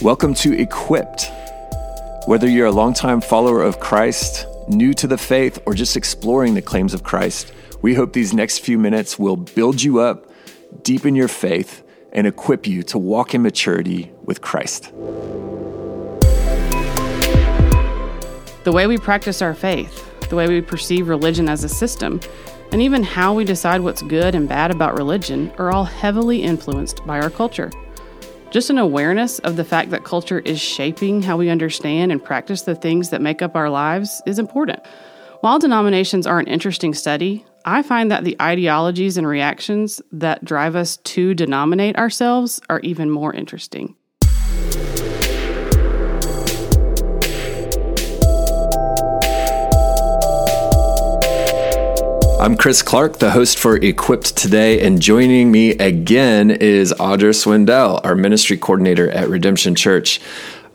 Welcome to Equipped. Whether you're a longtime follower of Christ, new to the faith, or just exploring the claims of Christ, we hope these next few minutes will build you up, deepen your faith, and equip you to walk in maturity with Christ. The way we practice our faith, the way we perceive religion as a system, and even how we decide what's good and bad about religion are all heavily influenced by our culture. Just an awareness of the fact that culture is shaping how we understand and practice the things that make up our lives is important. While denominations are an interesting study, I find that the ideologies and reactions that drive us to denominate ourselves are even more interesting. I'm Chris Clark, the host for Equipped Today, and joining me again is Audra Swindell, our ministry coordinator at Redemption Church.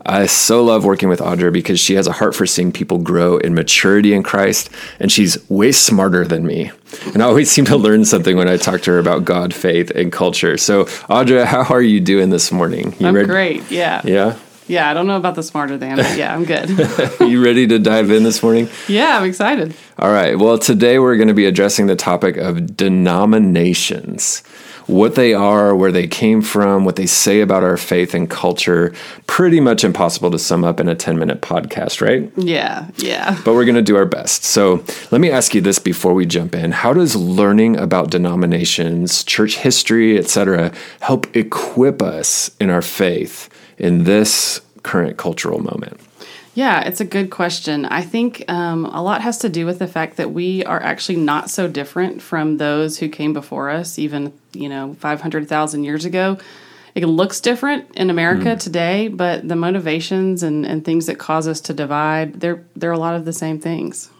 I so love working with Audra because she has a heart for seeing people grow in maturity in Christ, and she's way smarter than me. And I always seem to learn something when I talk to her about God, faith, and culture. So, Audra, how are you doing this morning? You I'm ready? great. Yeah. Yeah. Yeah, I don't know about the smarter than, but yeah, I'm good. you ready to dive in this morning? Yeah, I'm excited. All right. Well, today we're going to be addressing the topic of denominations. What they are, where they came from, what they say about our faith and culture. Pretty much impossible to sum up in a 10 minute podcast, right? Yeah, yeah. But we're going to do our best. So let me ask you this before we jump in. How does learning about denominations, church history, etc., help equip us in our faith? In this current cultural moment? Yeah, it's a good question. I think um, a lot has to do with the fact that we are actually not so different from those who came before us, even, you know, 500,000 years ago. It looks different in America mm. today, but the motivations and, and things that cause us to divide, they're, they're a lot of the same things.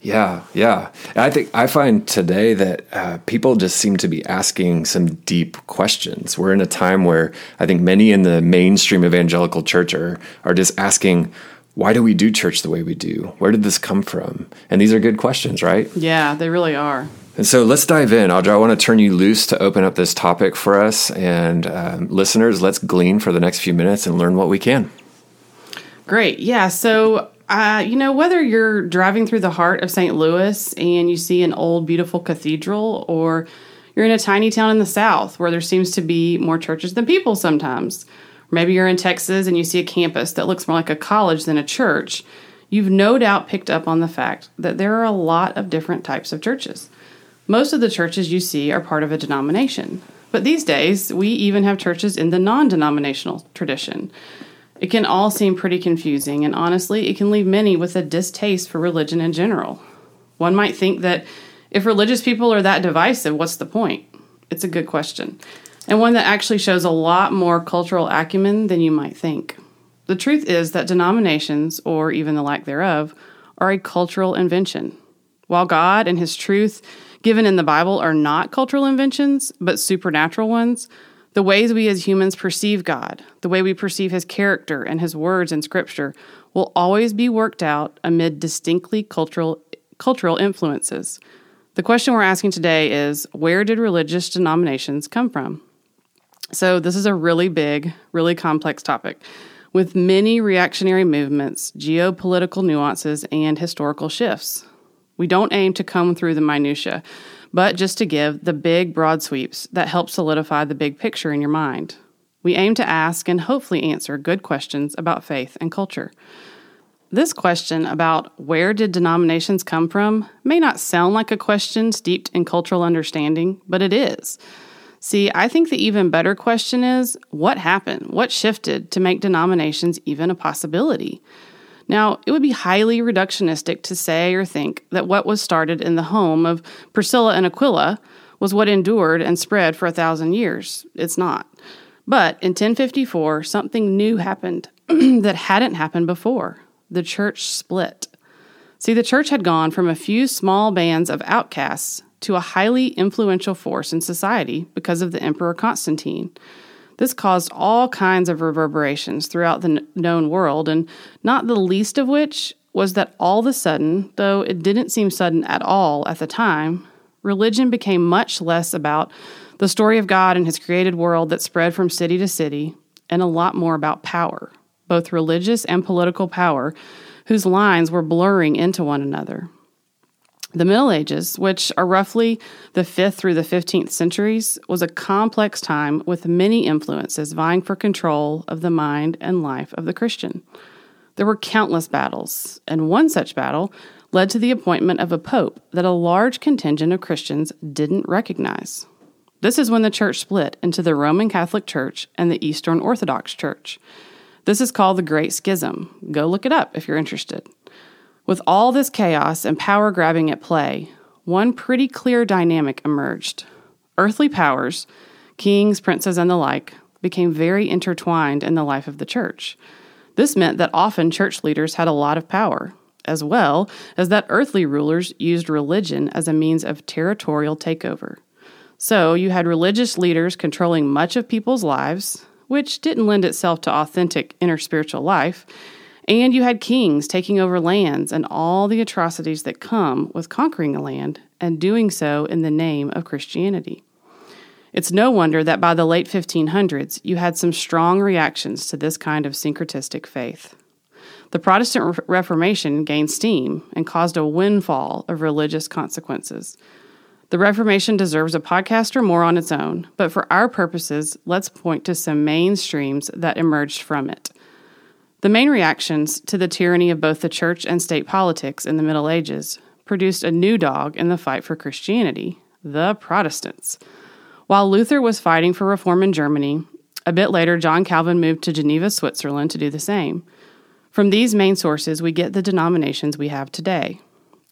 Yeah, yeah. I think I find today that uh, people just seem to be asking some deep questions. We're in a time where I think many in the mainstream evangelical church are are just asking, why do we do church the way we do? Where did this come from? And these are good questions, right? Yeah, they really are. And so let's dive in. Audra, I want to turn you loose to open up this topic for us. And um, listeners, let's glean for the next few minutes and learn what we can. Great. Yeah. So uh, you know, whether you're driving through the heart of St. Louis and you see an old, beautiful cathedral, or you're in a tiny town in the South where there seems to be more churches than people sometimes, maybe you're in Texas and you see a campus that looks more like a college than a church, you've no doubt picked up on the fact that there are a lot of different types of churches. Most of the churches you see are part of a denomination. But these days, we even have churches in the non denominational tradition. It can all seem pretty confusing, and honestly, it can leave many with a distaste for religion in general. One might think that if religious people are that divisive, what's the point? It's a good question, and one that actually shows a lot more cultural acumen than you might think. The truth is that denominations, or even the lack thereof, are a cultural invention. While God and His truth given in the Bible are not cultural inventions, but supernatural ones, the ways we as humans perceive God, the way we perceive His character and His words in Scripture, will always be worked out amid distinctly cultural, cultural influences. The question we're asking today is where did religious denominations come from? So, this is a really big, really complex topic with many reactionary movements, geopolitical nuances, and historical shifts. We don't aim to comb through the minutiae but just to give the big, broad sweeps that help solidify the big picture in your mind. We aim to ask and hopefully answer good questions about faith and culture. This question about where did denominations come from may not sound like a question steeped in cultural understanding, but it is. See, I think the even better question is what happened? What shifted to make denominations even a possibility? Now, it would be highly reductionistic to say or think that what was started in the home of Priscilla and Aquila was what endured and spread for a thousand years. It's not. But in 1054, something new happened that hadn't happened before. The church split. See, the church had gone from a few small bands of outcasts to a highly influential force in society because of the Emperor Constantine. This caused all kinds of reverberations throughout the known world, and not the least of which was that all of a sudden, though it didn't seem sudden at all at the time, religion became much less about the story of God and his created world that spread from city to city, and a lot more about power, both religious and political power, whose lines were blurring into one another. The Middle Ages, which are roughly the 5th through the 15th centuries, was a complex time with many influences vying for control of the mind and life of the Christian. There were countless battles, and one such battle led to the appointment of a pope that a large contingent of Christians didn't recognize. This is when the church split into the Roman Catholic Church and the Eastern Orthodox Church. This is called the Great Schism. Go look it up if you're interested. With all this chaos and power grabbing at play, one pretty clear dynamic emerged. Earthly powers, kings, princes, and the like, became very intertwined in the life of the church. This meant that often church leaders had a lot of power, as well as that earthly rulers used religion as a means of territorial takeover. So you had religious leaders controlling much of people's lives, which didn't lend itself to authentic interspiritual life, and you had kings taking over lands and all the atrocities that come with conquering a land and doing so in the name of Christianity. It's no wonder that by the late 1500s, you had some strong reactions to this kind of syncretistic faith. The Protestant Reformation gained steam and caused a windfall of religious consequences. The Reformation deserves a podcast or more on its own, but for our purposes, let's point to some mainstreams that emerged from it. The main reactions to the tyranny of both the church and state politics in the Middle Ages produced a new dog in the fight for Christianity the Protestants. While Luther was fighting for reform in Germany, a bit later John Calvin moved to Geneva, Switzerland to do the same. From these main sources, we get the denominations we have today.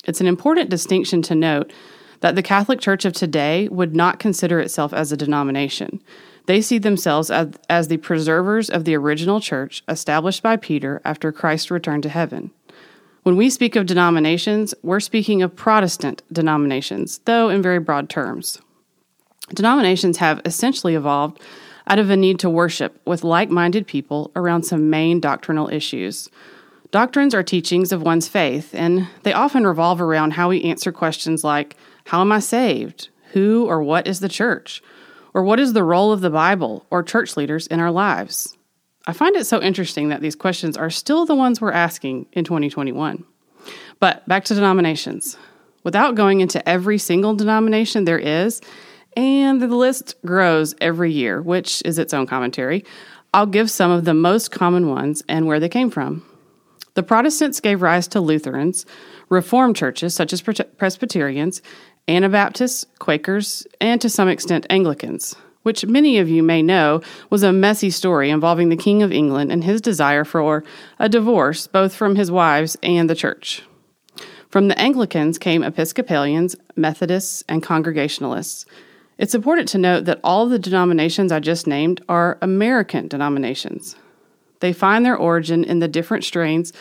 It's an important distinction to note that the Catholic Church of today would not consider itself as a denomination. They see themselves as, as the preservers of the original church established by Peter after Christ returned to heaven. When we speak of denominations, we're speaking of Protestant denominations, though in very broad terms. Denominations have essentially evolved out of a need to worship with like minded people around some main doctrinal issues. Doctrines are teachings of one's faith, and they often revolve around how we answer questions like How am I saved? Who or what is the church? Or what is the role of the Bible or church leaders in our lives? I find it so interesting that these questions are still the ones we're asking in 2021. But back to denominations. Without going into every single denomination there is, and the list grows every year, which is its own commentary, I'll give some of the most common ones and where they came from. The Protestants gave rise to Lutherans, Reformed churches such as Presbyterians, Anabaptists, Quakers, and to some extent Anglicans, which many of you may know was a messy story involving the King of England and his desire for a divorce both from his wives and the church. From the Anglicans came Episcopalians, Methodists, and Congregationalists. It's important to note that all of the denominations I just named are American denominations. They find their origin in the different strains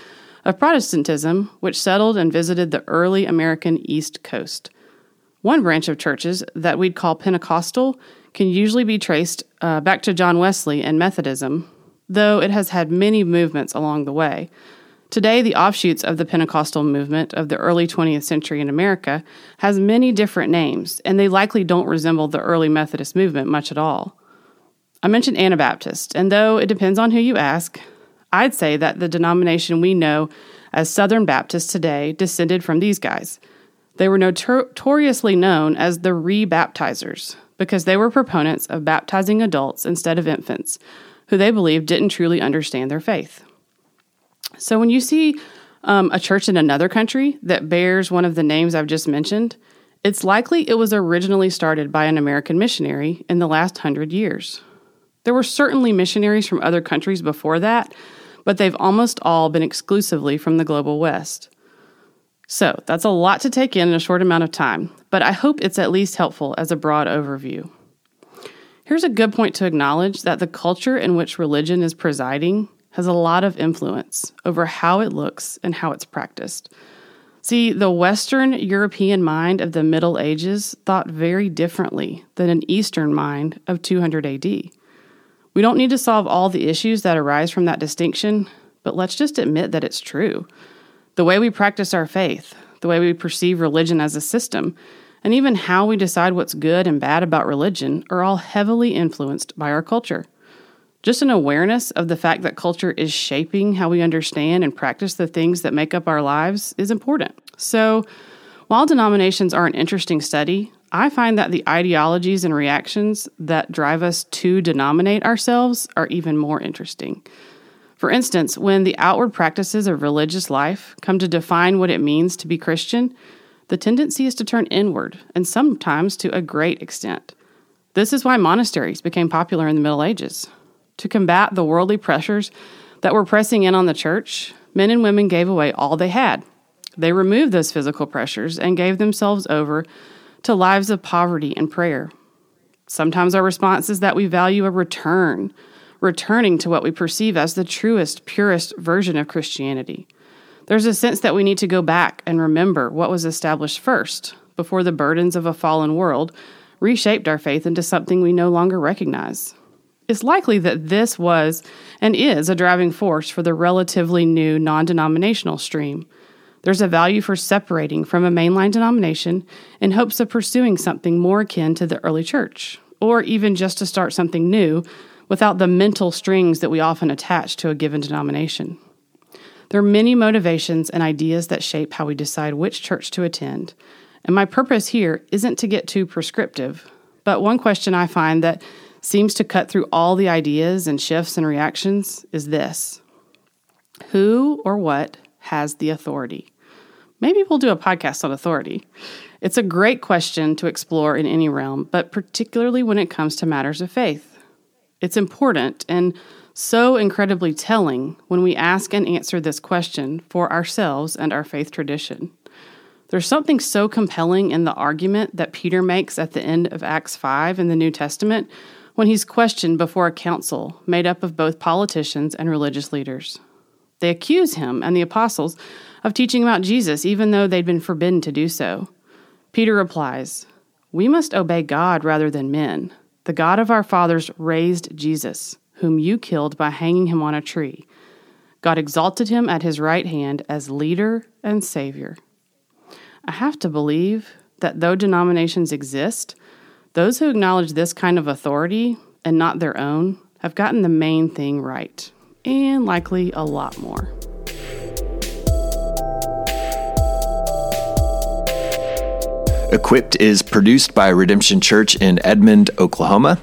of Protestantism which settled and visited the early American East Coast. One branch of churches that we'd call Pentecostal can usually be traced uh, back to John Wesley and Methodism, though it has had many movements along the way. Today, the offshoots of the Pentecostal movement of the early 20th century in America has many different names, and they likely don't resemble the early Methodist movement much at all. I mentioned Anabaptist, and though it depends on who you ask, I'd say that the denomination we know as Southern Baptist today descended from these guys – they were notoriously known as the rebaptizers because they were proponents of baptizing adults instead of infants, who they believed didn't truly understand their faith. So when you see um, a church in another country that bears one of the names I've just mentioned, it's likely it was originally started by an American missionary in the last hundred years. There were certainly missionaries from other countries before that, but they've almost all been exclusively from the global West. So that's a lot to take in in a short amount of time, but I hope it's at least helpful as a broad overview. Here's a good point to acknowledge that the culture in which religion is presiding has a lot of influence over how it looks and how it's practiced. See, the Western European mind of the Middle Ages thought very differently than an Eastern mind of 200 AD. We don't need to solve all the issues that arise from that distinction, but let's just admit that it's true the way we practice our faith, the way we perceive religion as a system, and even how we decide what's good and bad about religion are all heavily influenced by our culture. Just an awareness of the fact that culture is shaping how we understand and practice the things that make up our lives is important. So, while denominations are an interesting study, I find that the ideologies and reactions that drive us to denominate ourselves are even more interesting. For instance, when the outward practices of religious life come to define what it means to be Christian, the tendency is to turn inward, and sometimes to a great extent. This is why monasteries became popular in the Middle Ages. To combat the worldly pressures that were pressing in on the church, men and women gave away all they had. They removed those physical pressures and gave themselves over to lives of poverty and prayer. Sometimes our response is that we value a return returning to what we perceive as the truest, purest version of Christianity. There's a sense that we need to go back and remember what was established first, before the burdens of a fallen world reshaped our faith into something we no longer recognize. It's likely that this was and is a driving force for the relatively new non denominational stream. There's a value for separating from a mainline denomination in hopes of pursuing something more akin to the early church, or even just to start something new without the mental strings that we often attach to a given denomination. There are many motivations and ideas that shape how we decide which church to attend, and my purpose here isn't to get too prescriptive, but one question I find that seems to cut through all the ideas and shifts and reactions is this Who or what has the authority? Maybe we'll do a podcast on authority. It's a great question to explore in any realm, but particularly when it comes to matters of faith. It's important and so incredibly telling when we ask and answer this question for ourselves and our faith tradition. There's something so compelling in the argument that Peter makes at the end of Acts 5 in the New Testament when he's questioned before a council made up of both politicians and religious leaders. They accuse him and the apostles of teaching about Jesus, even though they'd been forbidden to do so. Peter replies, We must obey God rather than men. The God of our fathers raised Jesus, whom you killed by hanging him on a tree. God exalted him at his right hand as leader and savior. I have to believe that though denominations exist, those who acknowledge this kind of authority and not their own have gotten the main thing right, and likely a lot more. Equipped is produced by Redemption Church in Edmond, Oklahoma.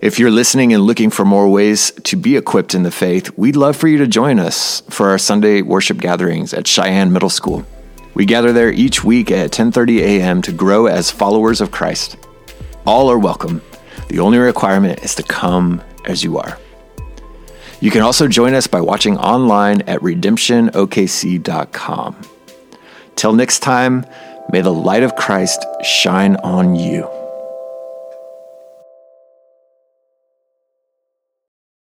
If you're listening and looking for more ways to be equipped in the faith, we'd love for you to join us for our Sunday worship gatherings at Cheyenne Middle School. We gather there each week at 10:30 a.m. to grow as followers of Christ. All are welcome. The only requirement is to come as you are. You can also join us by watching online at redemptionokc.com. Till next time, May the light of Christ shine on you.